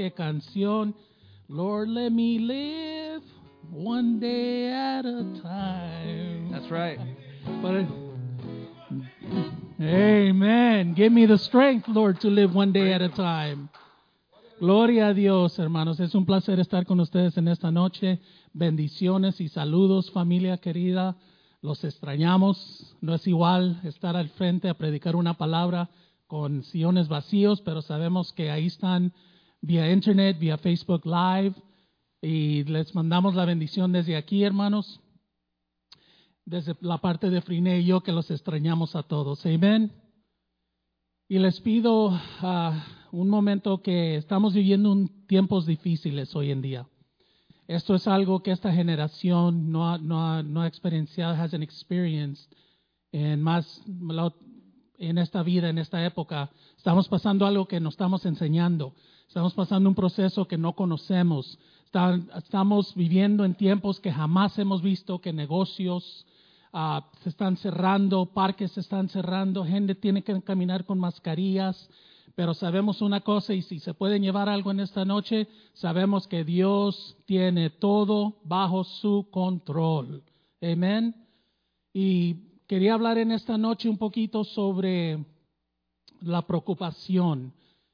qué canción. Lord, let me live one day at a time. That's right. But, amen. Give me the strength, Lord, to live one day at a time. Gloria a Dios, hermanos. Es un placer estar con ustedes en esta noche. Bendiciones y saludos, familia querida. Los extrañamos. No es igual estar al frente a predicar una palabra con sillones vacíos, pero sabemos que ahí están vía internet, vía Facebook Live. Y les mandamos la bendición desde aquí, hermanos. Desde la parte de Friné y yo que los extrañamos a todos. Amén. Y les pido ah, un momento que estamos viviendo un, tiempos difíciles hoy en día. Esto es algo que esta generación no ha, no ha, no ha experienciado, experienced en más en esta vida, en esta época. Estamos pasando algo que nos estamos enseñando. Estamos pasando un proceso que no conocemos. Estamos viviendo en tiempos que jamás hemos visto, que negocios uh, se están cerrando, parques se están cerrando, gente tiene que caminar con mascarillas, pero sabemos una cosa y si se pueden llevar algo en esta noche, sabemos que Dios tiene todo bajo su control. Amén. Y quería hablar en esta noche un poquito sobre la preocupación.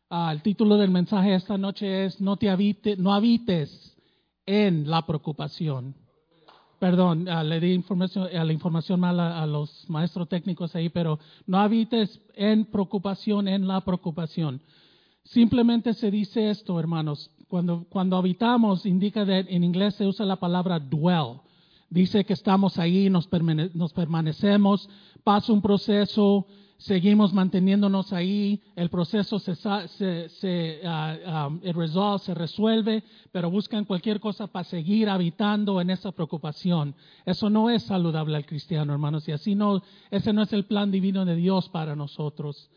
Uh, el título del mensaje esta noche es no te habite, no habites en la preocupación. Perdón, uh, le di información, uh, la información mala a los maestros técnicos ahí, pero no habites en preocupación, en la preocupación. Simplemente se dice esto, hermanos. Cuando, cuando habitamos, indica de, en inglés se usa la palabra dwell. Dice que estamos ahí, nos, permane nos permanecemos, pasa un proceso, seguimos manteniéndonos ahí, el proceso se, se, se uh, se resuelve, pero buscan cualquier cosa para seguir habitando en esa preocupación. Eso no es saludable al cristiano, hermanos, y así no, ese no es el plan divino de Dios para nosotros.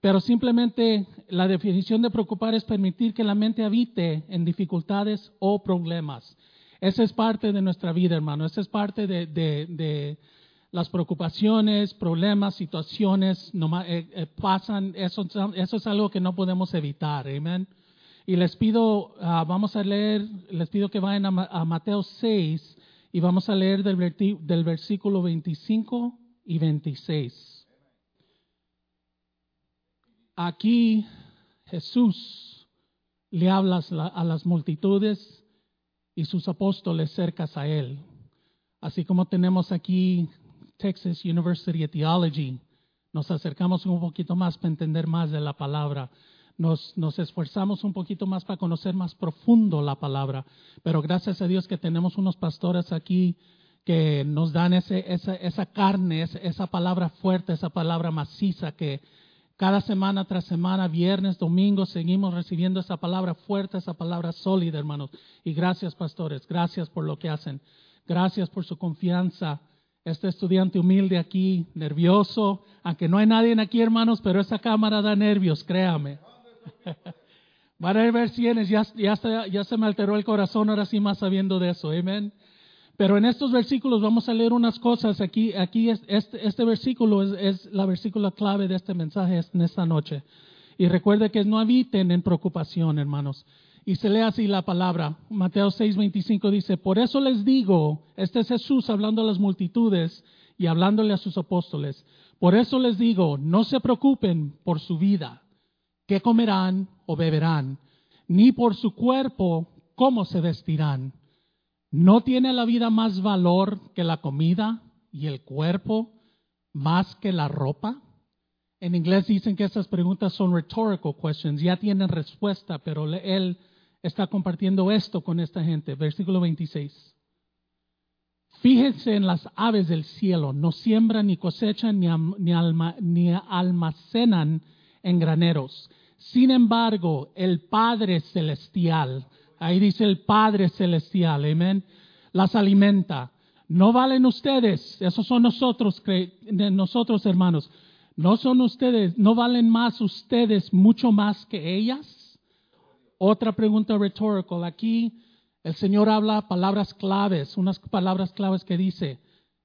Pero simplemente la definición de preocupar es permitir que la mente habite en dificultades o problemas. Esa es parte de nuestra vida, hermano. Esa es parte de las preocupaciones, problemas, situaciones eh, eh, pasan, eso, eso, es algo que no podemos evitar, amén. Y les pido, uh, vamos a leer, les pido que vayan a, a Mateo 6 y vamos a leer del, del, versículo 25 y 26. Aquí Jesús le habla a las multitudes y sus apóstoles cercas a él. Así como tenemos aquí Texas University of Theology, nos acercamos un poquito más para entender más de la palabra. Nos, nos, esforzamos un poquito más para conocer más profundo la palabra. Pero gracias a Dios que tenemos unos pastores aquí que nos dan ese, esa, esa carne, esa, palabra fuerte, esa palabra maciza que cada semana tras semana, viernes, domingo, seguimos recibiendo esa palabra fuerte, esa palabra sólida, hermanos. Y gracias, pastores. Gracias por lo que hacen. Gracias por su confianza este estudiante humilde aquí, nervioso, aunque no hay nadie aquí, hermanos, pero esa cámara da nervios, créame. Van a ver si ya, ya, ya se me alteró el corazón, ahora sí más sabiendo de eso, amén. Pero en estos versículos vamos a leer unas cosas. Aquí, aquí este, este versículo es, es, la versícula clave de este mensaje en esta noche. Y recuerde que no habiten en preocupación, hermanos. Y se lee así la palabra. Mateo 6:25 dice, por eso les digo, este es Jesús hablando a las multitudes y hablándole a sus apóstoles, por eso les digo, no se preocupen por su vida, qué comerán o beberán, ni por su cuerpo, cómo se vestirán. ¿No tiene la vida más valor que la comida y el cuerpo más que la ropa? En inglés dicen que estas preguntas son rhetorical questions, ya tienen respuesta, pero él está compartiendo esto con esta gente. Versículo 26. Fíjense en las aves del cielo, no siembran ni cosechan ni, almacenan en graneros. Sin embargo, el Padre Celestial, ahí dice el Padre Celestial, amén, las alimenta. No valen ustedes, esos son nosotros, nosotros hermanos, no son ustedes, no valen más ustedes mucho más que ellas. Otra pregunta rhetorical. Aquí el Señor habla palabras claves, unas palabras claves que dice,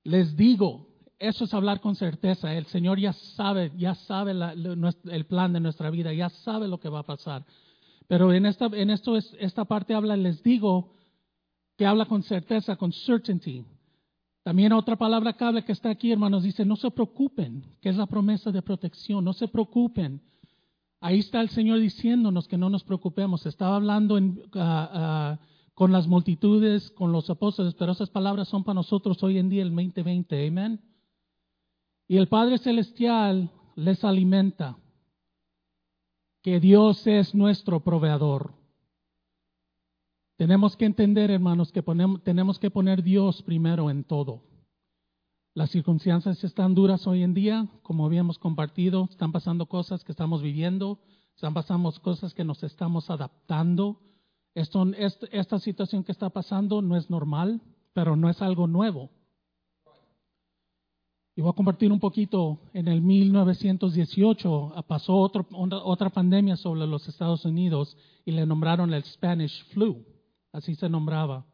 les digo, eso es hablar con certeza. El Señor ya sabe, ya sabe el plan de nuestra vida, ya sabe lo que va a pasar. Pero en esta, en esto es, esta parte habla, les digo, que habla con certeza, con certainty. También otra palabra clave que está aquí, hermanos, dice, no se preocupen, que es la promesa de protección, no se preocupen. Ahí está el Señor diciéndonos que no nos preocupemos. Estaba hablando en, ah, ah, con las multitudes, con los apóstoles, pero esas palabras son para nosotros hoy en día, el 2020. Amén. Y el Padre Celestial les alimenta, que Dios es nuestro proveedor. Tenemos que entender, hermanos, que tenemos que poner Dios primero en todo. Las circunstancias están duras hoy en día, como habíamos compartido, están pasando cosas que estamos viviendo, están pasando cosas que nos estamos adaptando. Esta situación que está pasando no es normal, pero no es algo nuevo. Y voy a compartir un poquito, en el 1918 pasó otra pandemia sobre los Estados Unidos y le nombraron el Spanish flu, así se nombraba.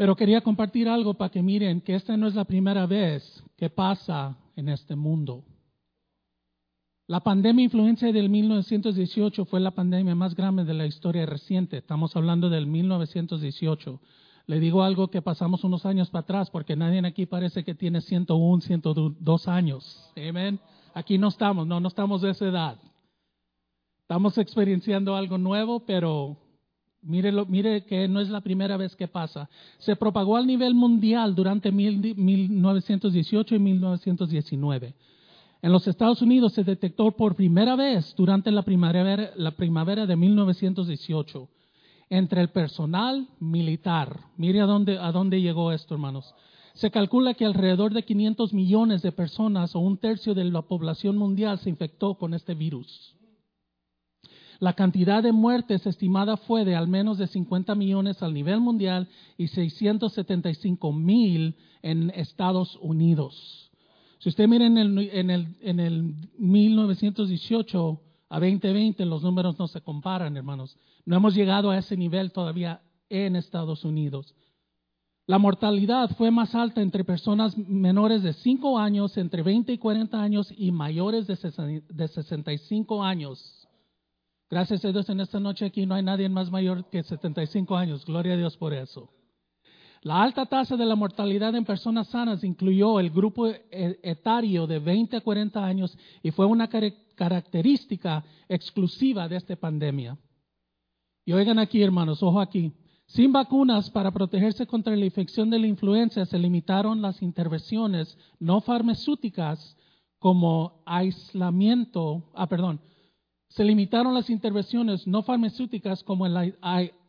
Pero quería compartir algo para que miren que esta no es la primera vez que pasa en este mundo. La pandemia influencia del 1918 fue la pandemia más grande de la historia reciente. Estamos hablando del 1918. Le digo algo que pasamos unos años para atrás, porque nadie aquí parece que tiene 101, 102 años. Amén. Aquí no estamos, no, no estamos de esa edad. Estamos experienciando algo nuevo, pero mire, mire que no es la primera vez que pasa. Se propagó al nivel mundial durante 1918 y 1919. En los Estados Unidos se detectó por primera vez durante la primavera, la primavera de 1918 entre el personal militar. Mire a dónde, a dónde llegó esto, hermanos. Se calcula que alrededor de 500 millones de personas o un tercio de la población mundial se infectó con este virus. La cantidad de muertes estimada fue de al menos de 50 millones al nivel mundial y 675 mil en Estados Unidos. Si usted mira en el, en el, en el 1918 a 2020, los números no se comparan, hermanos. No hemos llegado a ese nivel todavía en Estados Unidos. La mortalidad fue más alta entre personas menores de 5 años, entre 20 y 40 años y mayores de 65 años. Gracias a Dios en esta noche aquí no hay nadie más mayor que 75 años. Gloria a Dios por eso. La alta tasa de la mortalidad en personas sanas incluyó el grupo e-, etario de 20 a 40 años y fue una característica exclusiva de esta pandemia. Y oigan aquí, hermanos, ojo aquí. Sin vacunas para protegerse contra la infección de la influenza, se limitaron las intervenciones no farmacéuticas como aislamiento, ah, perdón, se limitaron las intervenciones no farmacéuticas como el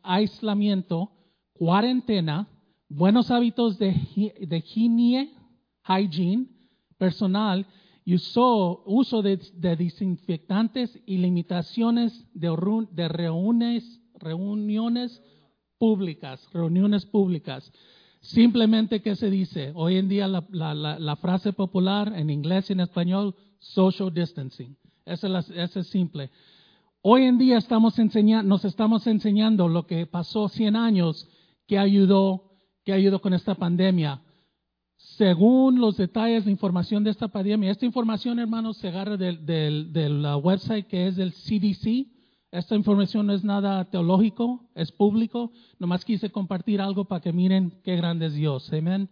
aislamiento, cuarentena, buenos hábitos de, de higiene, hygiene personal y uso, uso de, desinfectantes y limitaciones de, de reuniones, públicas, reuniones. Simplemente, ¿qué se dice? Hoy en día la, la, la, frase popular en inglés y en español, social distancing. Eso es, eso es simple. Hoy en día estamos enseñando, nos estamos enseñando lo que pasó 100 años que ayudó, que ayudó con esta pandemia según los detalles de información de esta pandemia. Esta información, hermanos, se agarra del, del, website que es del CDC. Esta información no es nada teológico, es público. Nomás quise compartir algo para que miren qué grande es Dios. Amén.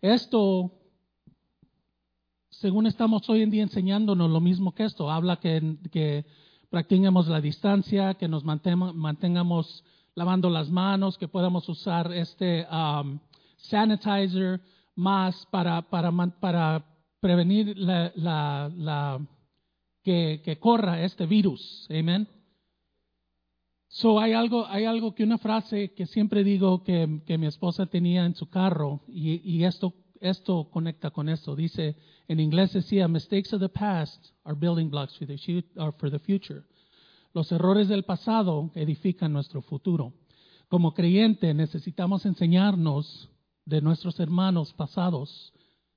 Esto, según estamos hoy en día enseñándonos lo mismo que esto, habla que, que practiquemos la distancia, que nos mantengamos lavando las manos, que podamos usar este um, sanitizer más para, para, para prevenir la, la, que, que, corra este virus. Amén. So hay algo, hay algo que una frase que siempre digo que, que mi esposa tenía en su carro y, y, esto, esto conecta con esto. Dice, en inglés decía, mistakes of the past are building blocks for the, for the future. Los errores del pasado edifican nuestro futuro. Como creyente necesitamos enseñarnos de nuestros hermanos pasados,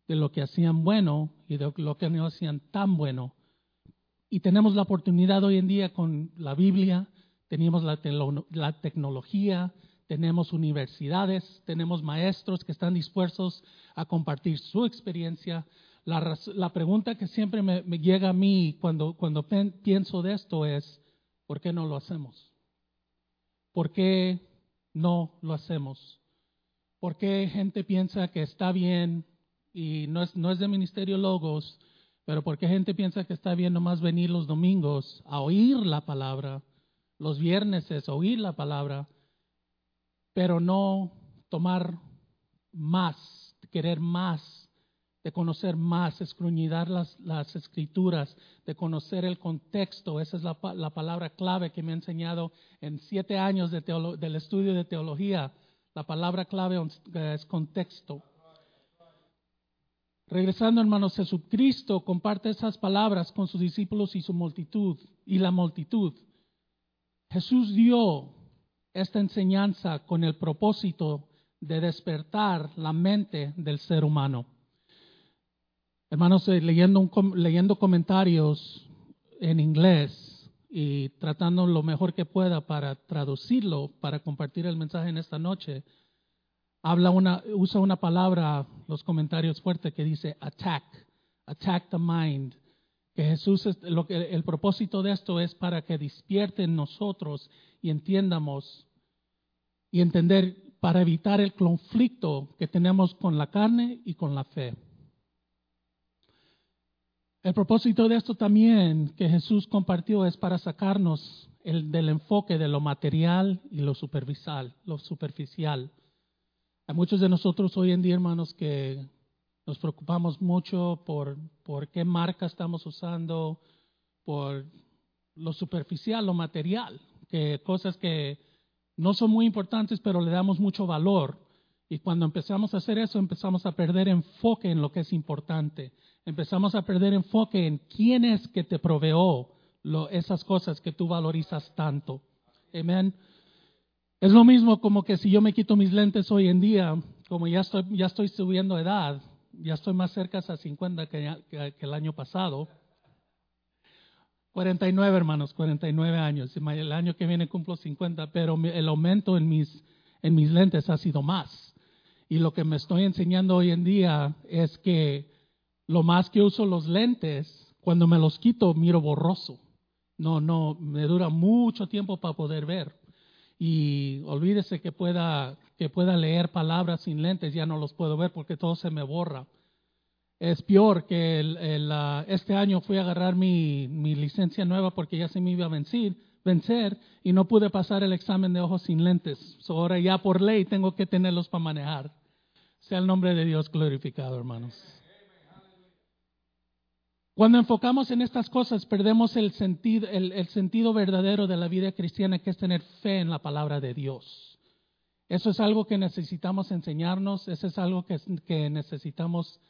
de lo que hacían bueno y de lo que no hacían tan bueno. Y tenemos la oportunidad hoy en día con la Biblia, tenemos la, la tecnología, tenemos universidades, tenemos maestros que están dispuestos a compartir su experiencia. La, pregunta que siempre me, me, llega a mí cuando, cuando pienso de esto es, ¿por qué no lo hacemos? ¿por qué no lo hacemos? ¿Por qué gente piensa que está bien y no es, no es de Ministerio Logos, pero por qué gente piensa que está bien nomás venir los domingos a oír la palabra? Los viernes es oír la palabra, pero no tomar más, querer más de conocer más, escruñidar las, las escrituras, de conocer el contexto. Esa es la, la, palabra clave que me ha enseñado en siete años de del estudio de teología. La palabra clave es contexto. Regresando, hermanos, Jesucristo comparte esas palabras con sus discípulos y su multitud, y la multitud. Jesús dio esta enseñanza con el propósito de despertar la mente del ser humano. Hermanos, eh, leyendo, leyendo comentarios en inglés y tratando lo mejor que pueda para traducirlo, para compartir el mensaje en esta noche, habla una, usa una palabra, los comentarios fuertes, que dice attack, attack the mind. Que Jesús, lo que, el propósito de esto es para que despierten nosotros y entiendamos y entender para evitar el conflicto que tenemos con la carne y con la fe. El propósito de esto también que Jesús compartió es para sacarnos el, del enfoque de lo material y lo superficial, lo superficial. Hay muchos de nosotros hoy en día, hermanos, que nos preocupamos mucho por, por qué marca estamos usando, por lo superficial, lo material, que cosas que no son muy importantes, pero le damos mucho valor. Y cuando empezamos a hacer eso, empezamos a perder enfoque en lo que es importante empezamos a perder enfoque en quién es que te proveó esas cosas que tú valorizas tanto. Amén. Es lo mismo como que si yo me quito mis lentes hoy en día, como ya estoy, ya estoy subiendo edad, ya estoy más cerca a 50 que, que, el año pasado. 49, hermanos, 49 años. El año que viene cumplo 50, pero el aumento en mis, en mis lentes ha sido más. Y lo que me estoy enseñando hoy en día es que lo más que uso los lentes, cuando me los quito, miro borroso. No, no, me dura mucho tiempo para poder ver. Y olvídese que pueda, que pueda leer palabras sin lentes, ya no los puedo ver porque todo se me borra. Es peor que el, este año fui a agarrar mi, mi, licencia nueva porque ya se me iba a vencer, vencer y no pude pasar el examen de ojos sin lentes. ahora ya por ley tengo que tenerlos para manejar. Sea el nombre de Dios glorificado, hermanos. Cuando enfocamos en estas cosas, perdemos el sentido, el, sentido verdadero de la vida cristiana, que es tener fe en la palabra de Dios. Eso es algo que necesitamos enseñarnos, eso es algo que, necesitamos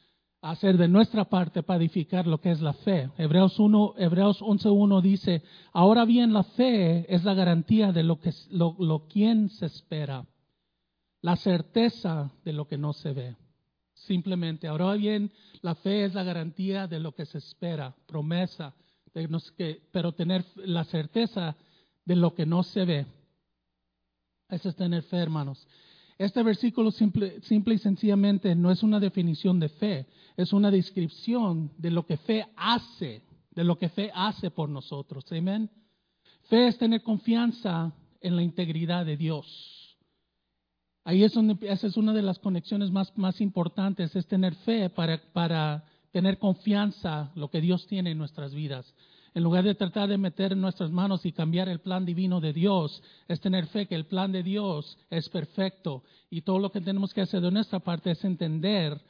hacer de nuestra parte para edificar lo que es la fe. Hebreos, 1, Hebreos 11.1 dice, ahora bien la fe es la garantía de lo que lo, lo quien se espera, la certeza de lo que no se ve. Simplemente, ahora bien, la fe es la garantía de lo que se espera, promesa, pero tener la certeza de lo que no se ve. Eso es tener fe, hermanos. Este versículo simple, y sencillamente no es una definición de fe, es una descripción de lo que fe hace, de lo que fe hace por nosotros. Amén. Fe es tener confianza en la integridad de Dios. Ahí es donde, esa es una de las conexiones más, más importantes, es tener fe para, para tener confianza lo que Dios tiene en nuestras vidas. En lugar de tratar de meter en nuestras manos y cambiar el plan divino de Dios, es tener fe que el plan de Dios es perfecto y todo lo que tenemos que hacer de nuestra parte es entender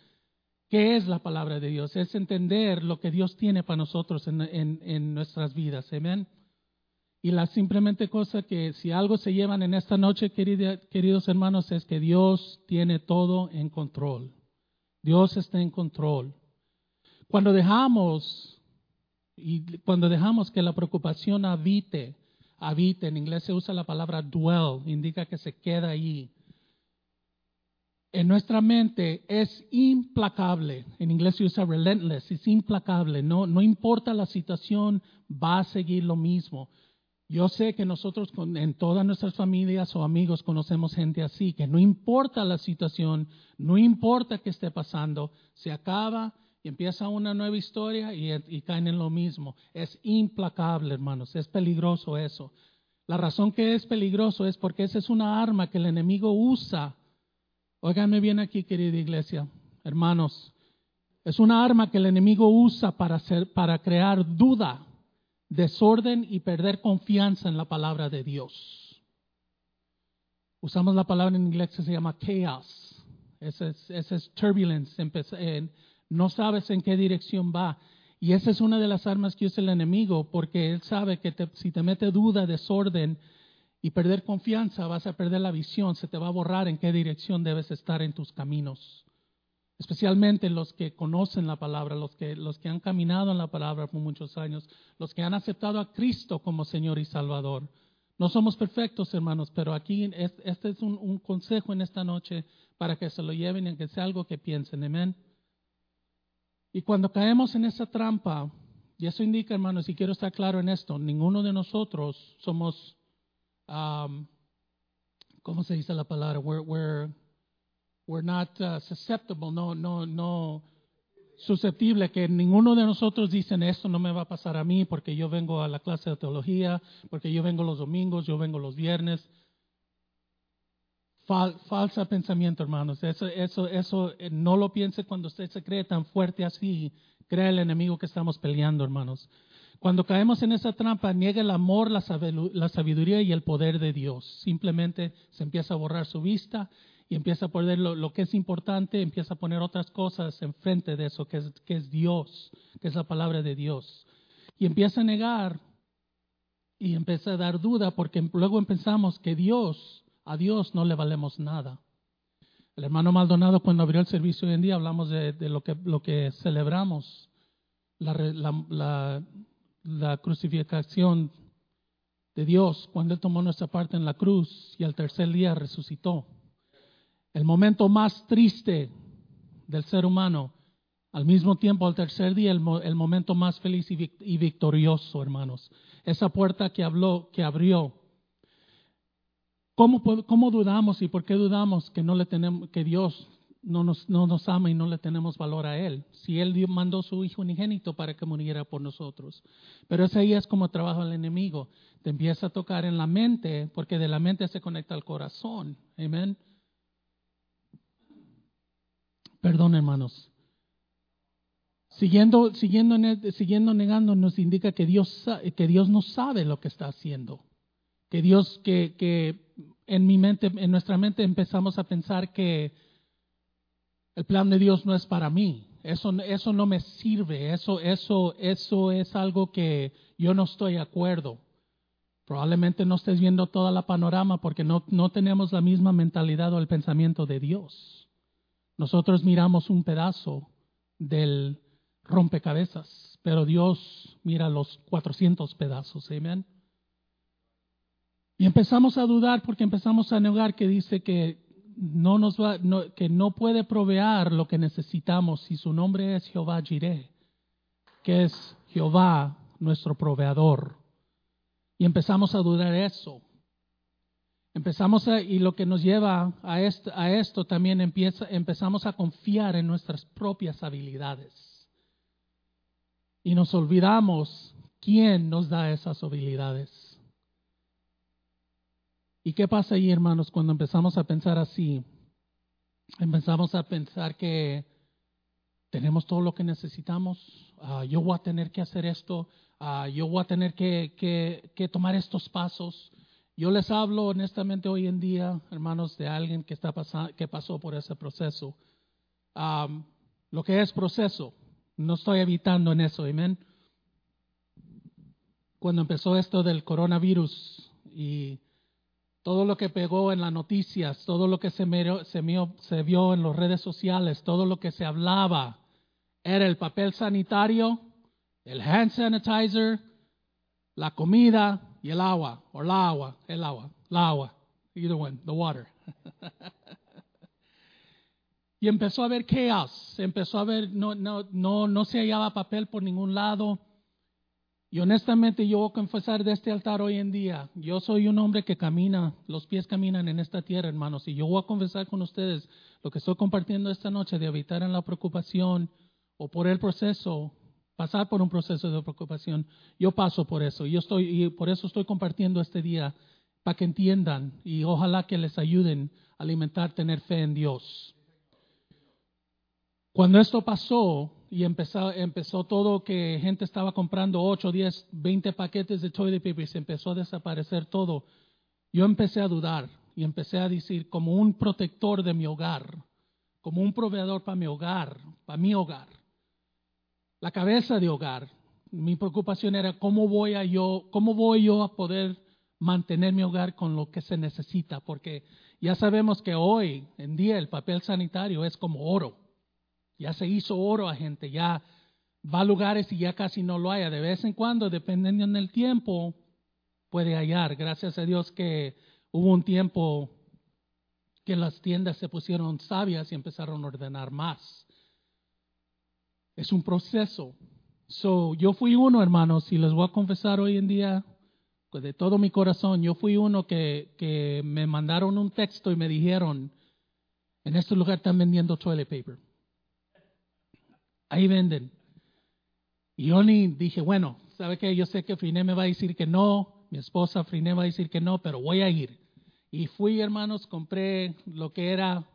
qué es la palabra de Dios, es entender lo que Dios tiene para nosotros en, nuestras vidas. Amén. Y la simplemente cosa que si algo se llevan en esta noche, queridos hermanos, es que Dios tiene todo en control. Dios está en control. Cuando dejamos, y cuando dejamos que la preocupación habite, habite, en inglés se usa la palabra dwell, indica que se queda ahí. En nuestra mente es implacable, en inglés se usa relentless, es implacable, no, no importa la situación, va a seguir lo mismo. Yo sé que nosotros en todas nuestras familias o amigos conocemos gente así, que no importa la situación, no importa qué esté pasando, se acaba y empieza una nueva historia y, caen en lo mismo. Es implacable, hermanos, es peligroso eso. La razón que es peligroso es porque esa es una arma que el enemigo usa. Óiganme bien aquí, querida iglesia, hermanos. Es una arma que el enemigo usa para, hacer, para crear duda, desorden y perder confianza en la palabra de Dios. Usamos la palabra en inglés que se llama chaos. Ese es, ese es turbulence. No sabes en qué dirección va. Y esa es una de las armas que usa el enemigo, porque él sabe que si te mete duda, desorden y perder confianza, vas a perder la visión, se te va a borrar en qué dirección debes estar en tus caminos. Especialmente los que conocen la palabra, los que, los que han caminado en la palabra por muchos años, los que han aceptado a Cristo como Señor y Salvador. No somos perfectos, hermanos, pero aquí este es un, un consejo en esta noche para que se lo lleven y que sea algo que piensen. Amén. Y cuando caemos en esa trampa, y eso indica, hermanos, y quiero estar claro en esto, ninguno de nosotros somos, um, ¿cómo se dice la palabra? We're, we're, we're not uh, susceptible, no, no, no susceptible, que ninguno de nosotros dicen esto no me va a pasar a mí porque yo vengo a la clase de teología, porque yo vengo los domingos, yo vengo los viernes falsa pensamiento, hermanos. Eso, eso, eso eh, no lo piense cuando usted se cree tan fuerte así. Crea el enemigo que estamos peleando, hermanos. Cuando caemos en esa trampa, niega el amor, la sabiduría y el poder de Dios. Simplemente se empieza a borrar su vista y empieza a poner lo, que es importante, empieza a poner otras cosas enfrente de eso, que es, que es Dios, que es la palabra de Dios. Y empieza a negar y empieza a dar duda porque luego empezamos que Dios a Dios no le valemos nada. El hermano Maldonado, cuando abrió el servicio hoy en día, hablamos de, lo, que, celebramos, la, la, crucificación de Dios, cuando Él tomó nuestra parte en la cruz y al tercer día resucitó. El momento más triste del ser humano, al mismo tiempo, al tercer día, el, momento más feliz y, y victorioso, hermanos. Esa puerta que habló, que abrió ¿Cómo, dudamos y por qué dudamos que, no le tenemos, que Dios no nos, no nos ama y no le tenemos valor a Él? Si Él mandó su Hijo unigénito para que muriera por nosotros. Pero ese ahí es como trabaja el enemigo. Te empieza a tocar en la mente, porque de la mente se conecta al corazón. Amén. Perdón, hermanos. Siguiendo, siguiendo, siguiendo negando nos indica que Dios, que Dios no sabe lo que está haciendo. Que Dios, que, que en mi mente, en nuestra mente empezamos a pensar que el plan de Dios no es para mí. Eso, eso no me sirve. Eso, eso, eso es algo que yo no estoy de acuerdo. Probablemente no estés viendo toda la panorama porque no, no tenemos la misma mentalidad o el pensamiento de Dios. Nosotros miramos un pedazo del rompecabezas, pero Dios mira los 400 pedazos. Amén. Y empezamos a dudar porque empezamos a negar que dice que no nos va, que no puede proveer lo que necesitamos si su nombre es Jehová Jireh, que es Jehová nuestro proveedor. Y empezamos a dudar eso. Empezamos a, y lo que nos lleva a esto, a esto también empieza, empezamos a confiar en nuestras propias habilidades. Y nos olvidamos quién nos da esas habilidades. ¿Y qué pasa ahí, hermanos, cuando empezamos a pensar así? Empezamos a pensar que tenemos todo lo que necesitamos, ah, yo voy a tener que hacer esto, ah, yo voy a tener que, que, tomar estos pasos. Yo les hablo honestamente hoy en día, hermanos, de alguien que, está que pasó por ese proceso. lo que es proceso, no estoy evitando en eso, amén. Cuando empezó esto del coronavirus y todo lo que pegó en las noticias, todo lo que se, se, vio en las redes sociales, todo lo que se hablaba, era el papel sanitario, el hand sanitizer, la comida y el agua, o la agua, el agua, la agua, either one, the water. y empezó a haber chaos, empezó a haber, no, no, no, no se hallaba papel por ningún lado y honestamente yo voy a confesar de este altar hoy en día, yo soy un hombre que camina, los pies caminan en esta tierra, hermanos, y yo voy a confesar con ustedes lo que estoy compartiendo esta noche de evitar en la preocupación o por el proceso pasar por un proceso de preocupación. Yo paso por eso. Yo estoy, y por eso estoy compartiendo este día para que entiendan y ojalá que les ayuden a alimentar, tener fe en Dios. Cuando esto pasó y empezó, todo que gente estaba comprando 8, 10, 20 paquetes de toilet paper y se empezó a desaparecer todo, yo empecé a dudar y empecé a decir como un protector de mi hogar, como un proveedor para mi hogar, para mi hogar, la cabeza de hogar. Mi preocupación era cómo voy a yo, cómo voy yo a poder mantener mi hogar con lo que se necesita, porque ya sabemos que hoy en día el papel sanitario es como oro. Ya se hizo oro a gente, ya va a lugares y ya casi no lo haya. De vez en cuando, dependiendo del tiempo, puede hallar. Gracias a Dios que hubo un tiempo que las tiendas se pusieron sabias y empezaron a ordenar más. Es un proceso. So, yo fui uno, hermanos, y les voy a confesar hoy en día, pues de todo mi corazón, yo fui uno que, que me mandaron un texto y me dijeron, en este lugar están vendiendo toilet paper. Ahí venden. Y yo ni dije, bueno, ¿sabe qué? Yo sé que Friné me va a decir que no, mi esposa Friné va a decir que no, pero voy a ir. Y fui, hermanos, compré lo que era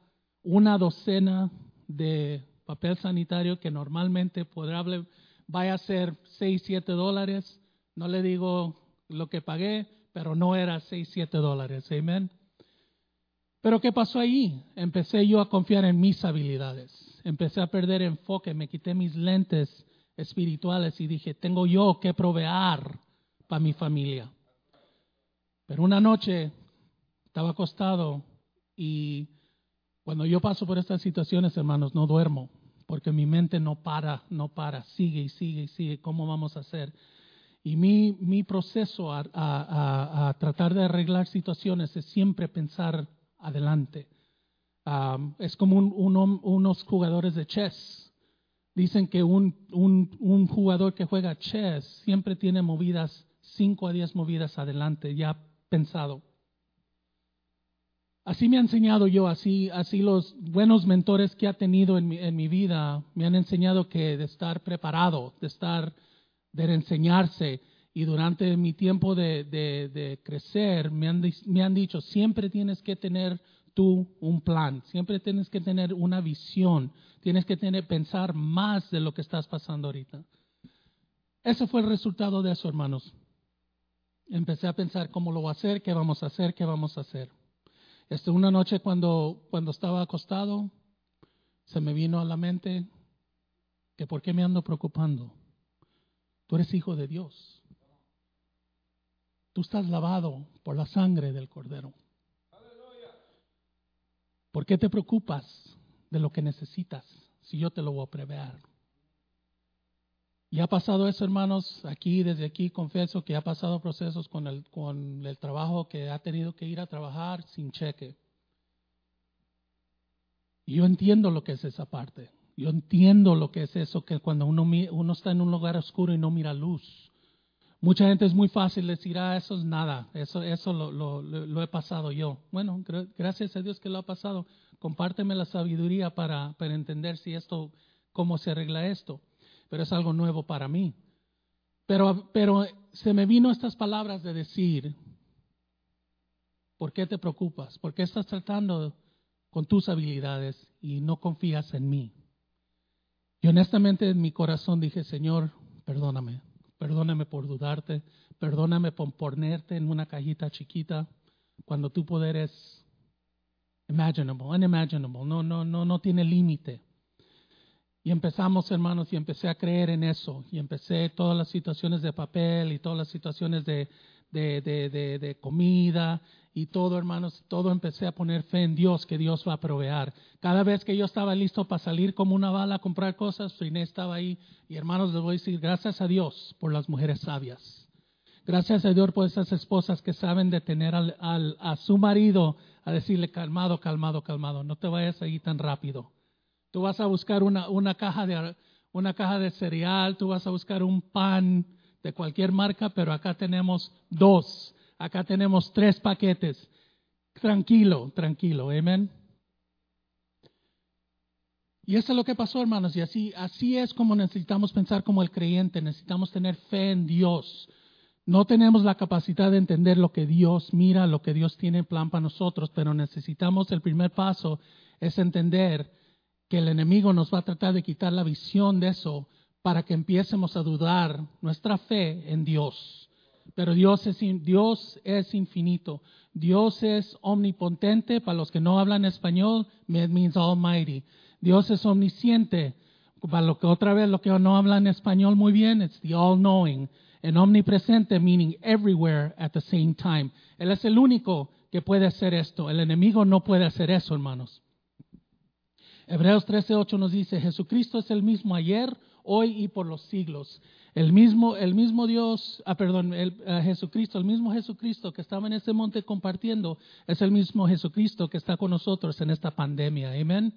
una docena de papel sanitario que normalmente podrá, vaya a ser 6, 7 dólares. No le digo lo que pagué, pero no era 6, 7 dólares. Amén. Pero ¿qué pasó ahí? Empecé yo a confiar en mis habilidades empecé a perder enfoque, me quité mis lentes espirituales y dije, tengo yo que proveer para mi familia. Pero una noche estaba acostado y cuando yo paso por estas situaciones, hermanos, no duermo, porque mi mente no para, no para, sigue y sigue y sigue, ¿cómo vamos a hacer? Y mi, mi proceso a, a, a tratar de arreglar situaciones es siempre pensar adelante es como unos jugadores de chess. Dicen que un, un, jugador que juega chess siempre tiene movidas, 5 a 10 movidas adelante, ya pensado. Así me ha enseñado yo, así, así los buenos mentores que ha tenido en mi, en mi vida me han enseñado que de estar preparado, de estar, de enseñarse. Y durante mi tiempo de, de, de crecer me han, me han dicho, siempre tienes que tener tú un plan, siempre tienes que tener una visión, tienes que tener, pensar más de lo que estás pasando ahorita. Ese fue el resultado de eso, hermanos. Empecé a pensar cómo lo voy a hacer, qué vamos a hacer, qué vamos a hacer. Este, una noche cuando, cuando estaba acostado, se me vino a la mente que por qué me ando preocupando. Tú eres hijo de Dios. Tú estás lavado por la sangre del Cordero. ¿Por qué te preocupas de lo que necesitas si yo te lo voy a prever? Y ha pasado eso, hermanos, aquí, desde aquí confieso que ha pasado procesos con el, con el trabajo que ha tenido que ir a trabajar sin cheque. Y yo entiendo lo que es esa parte. Yo entiendo lo que es eso, que cuando uno, uno está en un lugar oscuro y no mira luz. Mucha gente es muy fácil decir, ah, eso es nada, eso, eso lo, lo, he pasado yo. Bueno, gracias a Dios que lo ha pasado. Compárteme la sabiduría para, para entender si esto, cómo se arregla esto. Pero es algo nuevo para mí. Pero, pero se me vino estas palabras de decir, ¿por qué te preocupas? ¿Por qué estás tratando con tus habilidades y no confías en mí? Y honestamente en mi corazón dije, Señor, perdóname perdóname por dudarte, perdóname por ponerte en una cajita chiquita cuando tu poder es imaginable, unimaginable, no, no, no, no tiene límite. Y empezamos, hermanos, y empecé a creer en eso. Y empecé todas las situaciones de papel y todas las situaciones de, de, de, de comida y todo, hermanos, todo empecé a poner fe en Dios, que Dios va a proveer. Cada vez que yo estaba listo para salir como una bala a comprar cosas, Inés estaba ahí. Y hermanos, les voy a decir, gracias a Dios por las mujeres sabias. Gracias a Dios por esas esposas que saben detener al, al, a su marido a decirle, calmado, calmado, calmado, no te vayas ahí tan rápido. Tú vas a buscar una, una, caja de, una caja de cereal, tú vas a buscar un pan de cualquier marca, pero acá tenemos dos Acá tenemos tres paquetes. Tranquilo, tranquilo, amén. Y eso es lo que pasó, hermanos. Y así, así es como necesitamos pensar como el creyente. Necesitamos tener fe en Dios. No tenemos la capacidad de entender lo que Dios mira, lo que Dios tiene en plan para nosotros, pero necesitamos el primer paso es entender que el enemigo nos va a tratar de quitar la visión de eso para que empiecemos a dudar nuestra fe en Dios. Pero Dios es, Dios es infinito. Dios es omnipotente. Para los que no hablan español, it means almighty. Dios es omnisciente. Para lo que otra vez, lo que no hablan español muy bien, it's the all-knowing. En omnipresente, meaning everywhere at the same time. Él es el único que puede hacer esto. El enemigo no puede hacer eso, hermanos. Hebreos 13:8 nos dice, Jesucristo es el mismo ayer, hoy y por los siglos. El mismo, el mismo Dios, ah, perdón, uh, Jesucristo, el mismo Jesucristo que estaba en ese monte compartiendo, es el mismo Jesucristo que está con nosotros en esta pandemia. Amén.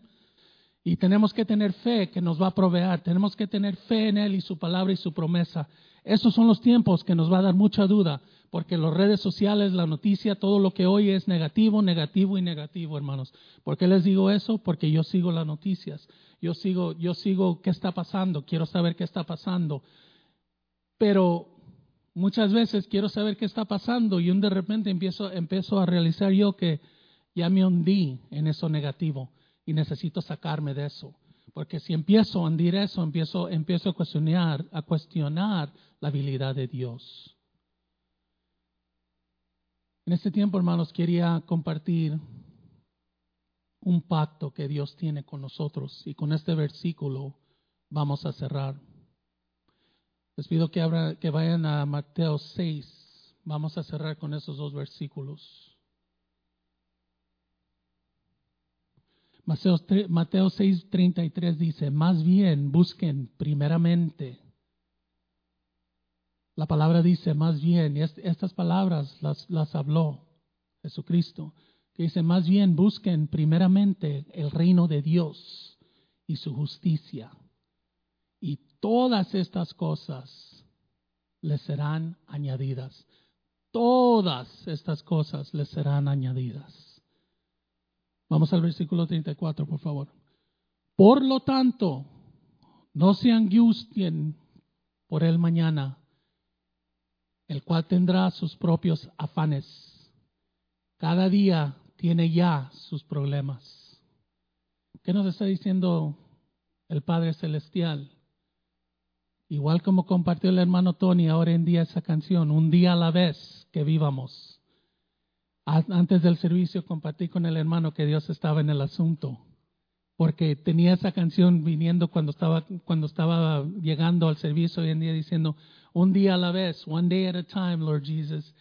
Y tenemos que tener fe que nos va a proveer, tenemos que tener fe en Él y su palabra y su promesa. Esos son los tiempos que nos va a dar mucha duda, porque las redes sociales, la noticia, todo lo que hoy es negativo, negativo y negativo, hermanos. ¿Por qué les digo eso? Porque yo sigo las noticias, yo sigo, yo sigo qué está pasando, quiero saber qué está pasando. Pero muchas veces quiero saber qué está pasando y un de repente empiezo, empiezo a realizar yo que ya me hundí en eso negativo y necesito sacarme de eso. Porque si empiezo a hundir eso, empiezo, empiezo a cuestionar, a cuestionar la habilidad de Dios. En este tiempo, hermanos, quería compartir un pacto que Dios tiene con nosotros y con este versículo vamos a cerrar. Les pido que, vayan a Mateo 6. Vamos a cerrar con esos dos versículos. Mateo, Mateo 6:33 dice, más bien busquen primeramente. La palabra dice, más bien, y estas palabras las, las habló Jesucristo, que dice, más bien busquen primeramente el reino de Dios y su justicia. Y todas estas cosas les serán añadidas. Todas estas cosas les serán añadidas. Vamos al versículo 34, por favor. Por lo tanto, no se angustien por el mañana, el cual tendrá sus propios afanes. Cada día tiene ya sus problemas. ¿Qué nos está diciendo el Padre Celestial? Igual como compartió el hermano Tony ahora en día esa canción, un día a la vez que vivamos. Antes del servicio compartí con el hermano que Dios estaba en el asunto, porque tenía esa canción viniendo cuando estaba, cuando estaba llegando al servicio hoy en día diciendo, un día a la vez, one day at a time, Lord Jesus.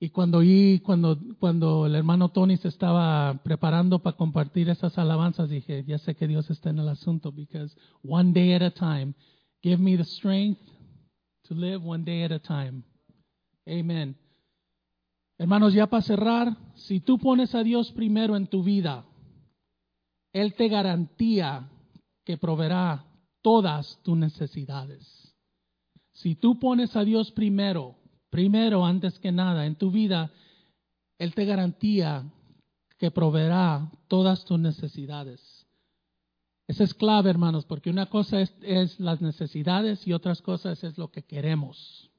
Y cuando cuando, cuando el hermano Tony se estaba preparando para compartir esas alabanzas, dije, ya sé que Dios está en el asunto, because one day at a time, give me the strength to live one day at a time. Amen. Hermanos, ya para cerrar, si tú pones a Dios primero en tu vida, Él te garantía que proveerá todas tus necesidades. Si tú pones a Dios primero, primero antes que nada en tu vida, Él te garantía que proveerá todas tus necesidades. Esa es clave, hermanos, porque una cosa es, las necesidades y otras cosas es lo que queremos.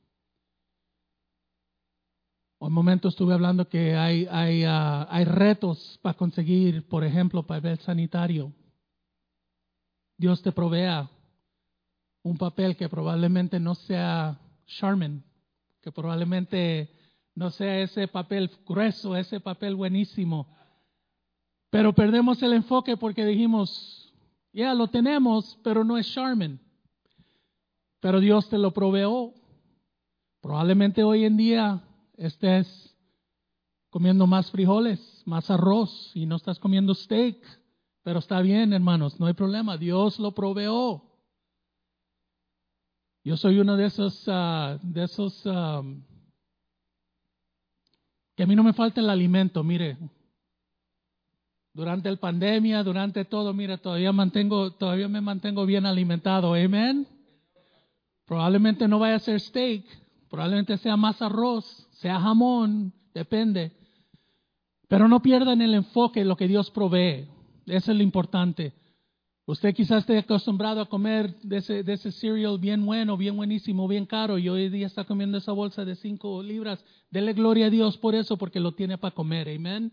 Un momento estuve hablando que hay, hay, ah, hay retos para conseguir, por ejemplo, papel sanitario. Dios te provea un papel que probablemente no sea Charmin, que probablemente no sea ese papel grueso, ese papel buenísimo. Pero perdemos el enfoque porque dijimos, ya lo tenemos, pero no es Charmin. Pero Dios te lo proveó. Probablemente hoy en día estés comiendo más frijoles, más arroz y no estás comiendo steak. Pero está bien, hermanos, no hay problema. Dios lo proveó. Yo soy uno de esos, ah, de esos um, que a mí no me falta el alimento. Mire, durante la pandemia, durante todo, mire, todavía mantengo, todavía me mantengo bien alimentado. Amén. Probablemente no vaya a ser steak, probablemente sea más arroz, sea jamón, depende. Pero no pierdan el enfoque en lo que Dios provee. Eso es lo importante. Usted quizás esté acostumbrado a comer de ese, cereal bien bueno, bien buenísimo, bien caro, y hoy día está comiendo esa bolsa de cinco libras. Dele gloria a Dios por eso, porque lo tiene para comer. Amén.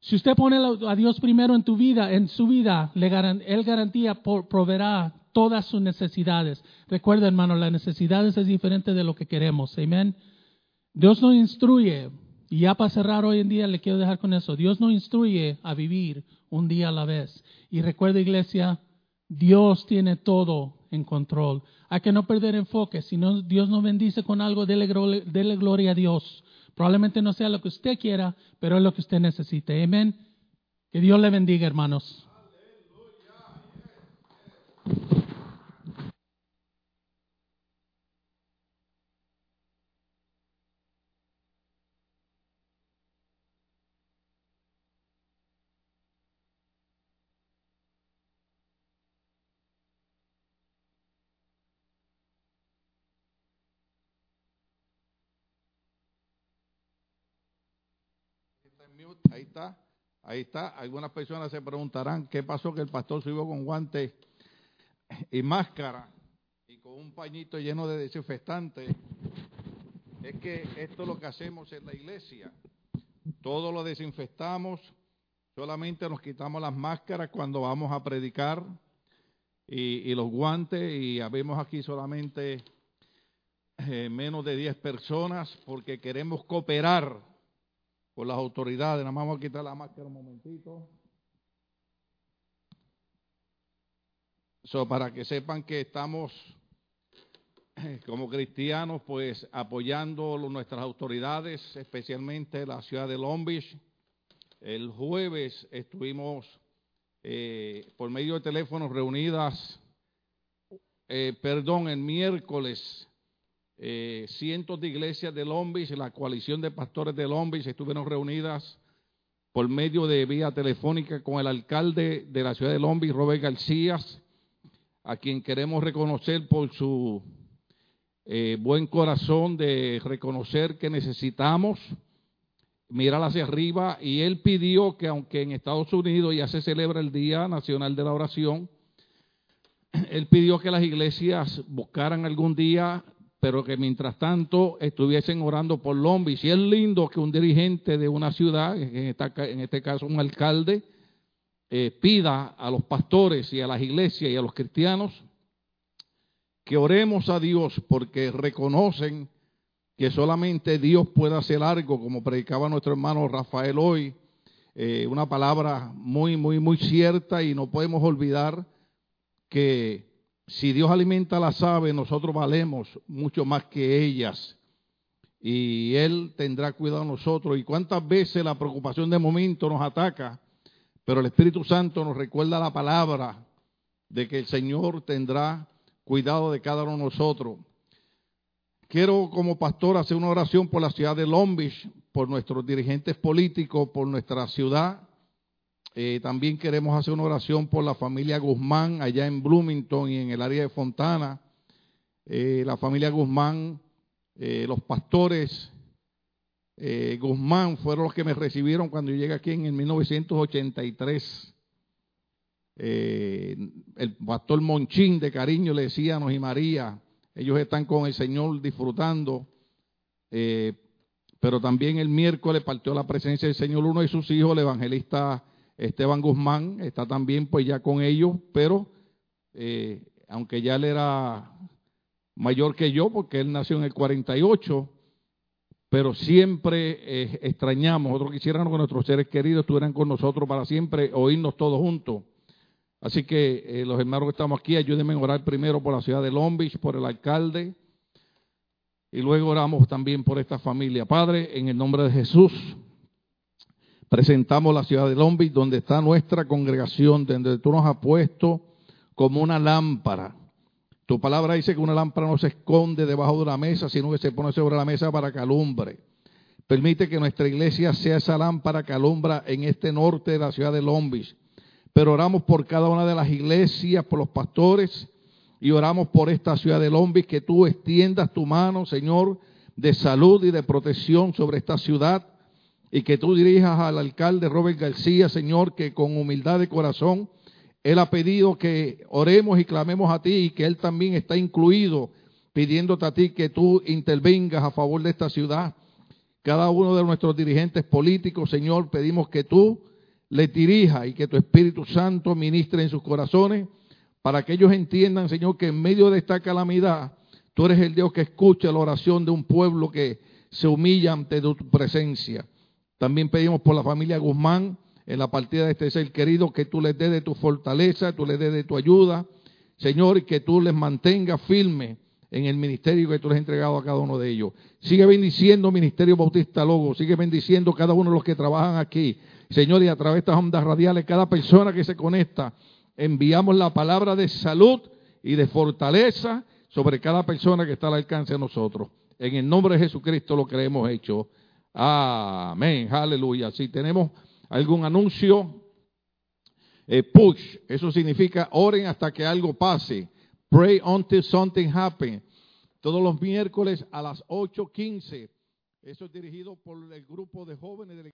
Si usted pone a Dios primero en tu vida, en su vida, le Él garantía proveerá todas sus necesidades. Recuerda, hermano, las necesidades es diferente de lo que queremos. Amén. Dios nos instruye, y ya para cerrar hoy en día le quiero dejar con eso. Dios nos instruye a vivir un día a la vez. Y recuerda, iglesia, Dios tiene todo en control. Hay que no perder enfoque. Si no, Dios nos bendice con algo, dele, dele gloria a Dios. Probablemente no sea lo que usted quiera, pero es lo que usted necesite. Amén. Que Dios le bendiga, hermanos. Ahí está, ahí está. Algunas personas se preguntarán qué pasó que el pastor subió con guantes y máscara y con un pañito lleno de desinfectante. Es que esto es lo que hacemos en la iglesia. Todo lo desinfectamos, solamente nos quitamos las máscaras cuando vamos a predicar y, los guantes y habemos aquí solamente eh, menos de 10 personas porque queremos cooperar por las autoridades. Nada más vamos a quitar la máscara un momentito. So, para que sepan que estamos como cristianos, pues apoyando nuestras autoridades, especialmente la ciudad de Long Beach. El jueves estuvimos eh, por medio de teléfonos reunidas, eh, perdón, el miércoles eh, cientos de iglesias de Lombis, la coalición de pastores de Lombis estuvieron reunidas por medio de vía telefónica con el alcalde de la ciudad de Lombis, Robert García, a quien queremos reconocer por su eh, buen corazón de reconocer que necesitamos mirar hacia arriba. Y él pidió que aunque en Estados Unidos ya se celebra el Día Nacional de la Oración, él pidió que las iglesias buscaran algún día pero que mientras tanto estuviesen orando por Lombi. Si es lindo que un dirigente de una ciudad, en, en este caso un alcalde, eh, pida a los pastores y a las iglesias y a los cristianos que oremos a Dios porque reconocen que solamente Dios puede hacer algo, como predicaba nuestro hermano Rafael hoy, eh, una palabra muy, muy, muy cierta y no podemos olvidar que si Dios alimenta a las aves, nosotros valemos mucho más que ellas. Y Él tendrá cuidado de nosotros. Y cuántas veces la preocupación de momento nos ataca, pero el Espíritu Santo nos recuerda la palabra de que el Señor tendrá cuidado de cada uno de nosotros. Quiero como pastor hacer una oración por la ciudad de Long Beach, por nuestros dirigentes políticos, por nuestra ciudad eh, también queremos hacer una oración por la familia Guzmán allá en Bloomington y en el área de Fontana. Eh, la familia Guzmán, eh, los pastores Guzmán fueron los que me recibieron cuando yo llegué aquí en el 1983. el pastor Monchín de cariño le decía a nos y María, ellos están con el Señor disfrutando. pero también el miércoles partió la presencia del Señor uno de sus hijos, el evangelista Esteban Guzmán está también pues ya con ellos, pero eh, aunque ya él era mayor que yo, porque él nació en el 48, pero siempre eh, extrañamos, nosotros quisiéramos que nuestros seres queridos estuvieran con nosotros para siempre, oírnos todos juntos. Así que eh, los hermanos que estamos aquí, ayúdenme a orar primero por la ciudad de Long por el alcalde, y luego oramos también por esta familia. Padre, en el nombre de Jesús, presentamos la ciudad de Long donde está nuestra congregación, donde tú nos has puesto como una lámpara. Tu palabra dice que una lámpara no se esconde debajo de la mesa, sino que se pone sobre la mesa para que. Permite que nuestra iglesia sea esa lámpara que alumbra en este norte de la ciudad de Long Pero oramos por cada una de las iglesias, por los pastores, y oramos por esta ciudad de Long que tú extiendas tu mano, Señor, de salud y de protección sobre esta ciudad y que tú dirijas al alcalde Robert García, Señor, que con humildad de corazón Él ha pedido que oremos y clamemos a ti y que Él también está incluido pidiéndote a ti que tú intervengas a favor de esta ciudad. Cada uno de nuestros dirigentes políticos, Señor, pedimos que tú le dirijas y que tu Espíritu Santo ministre en sus corazones para que ellos entiendan, Señor, que en medio de esta calamidad, tú eres el Dios que escucha la oración de un pueblo que se humilla ante tu presencia. También pedimos por la familia Guzmán en la partida de este ser querido, que tú les dé de tu fortaleza, tú les dé de tu ayuda, Señor, y que tú les mantengas firmes en el ministerio que tú les has entregado a cada uno de ellos. Sigue bendiciendo Ministerio Bautista Logo, sigue bendiciendo cada uno de los que trabajan aquí. Señor, y a través de estas ondas radiales, cada persona que se conecta, enviamos la palabra de salud y de fortaleza sobre cada persona que está al alcance de nosotros. En el nombre de Jesucristo lo que hemos hecho. Amén. Aleluya. Si tenemos algún anuncio, eh, push, eso significa oren hasta que algo pase. Pray until something happens. Todos los miércoles a las 8.15. Eso es dirigido por el grupo de jóvenes de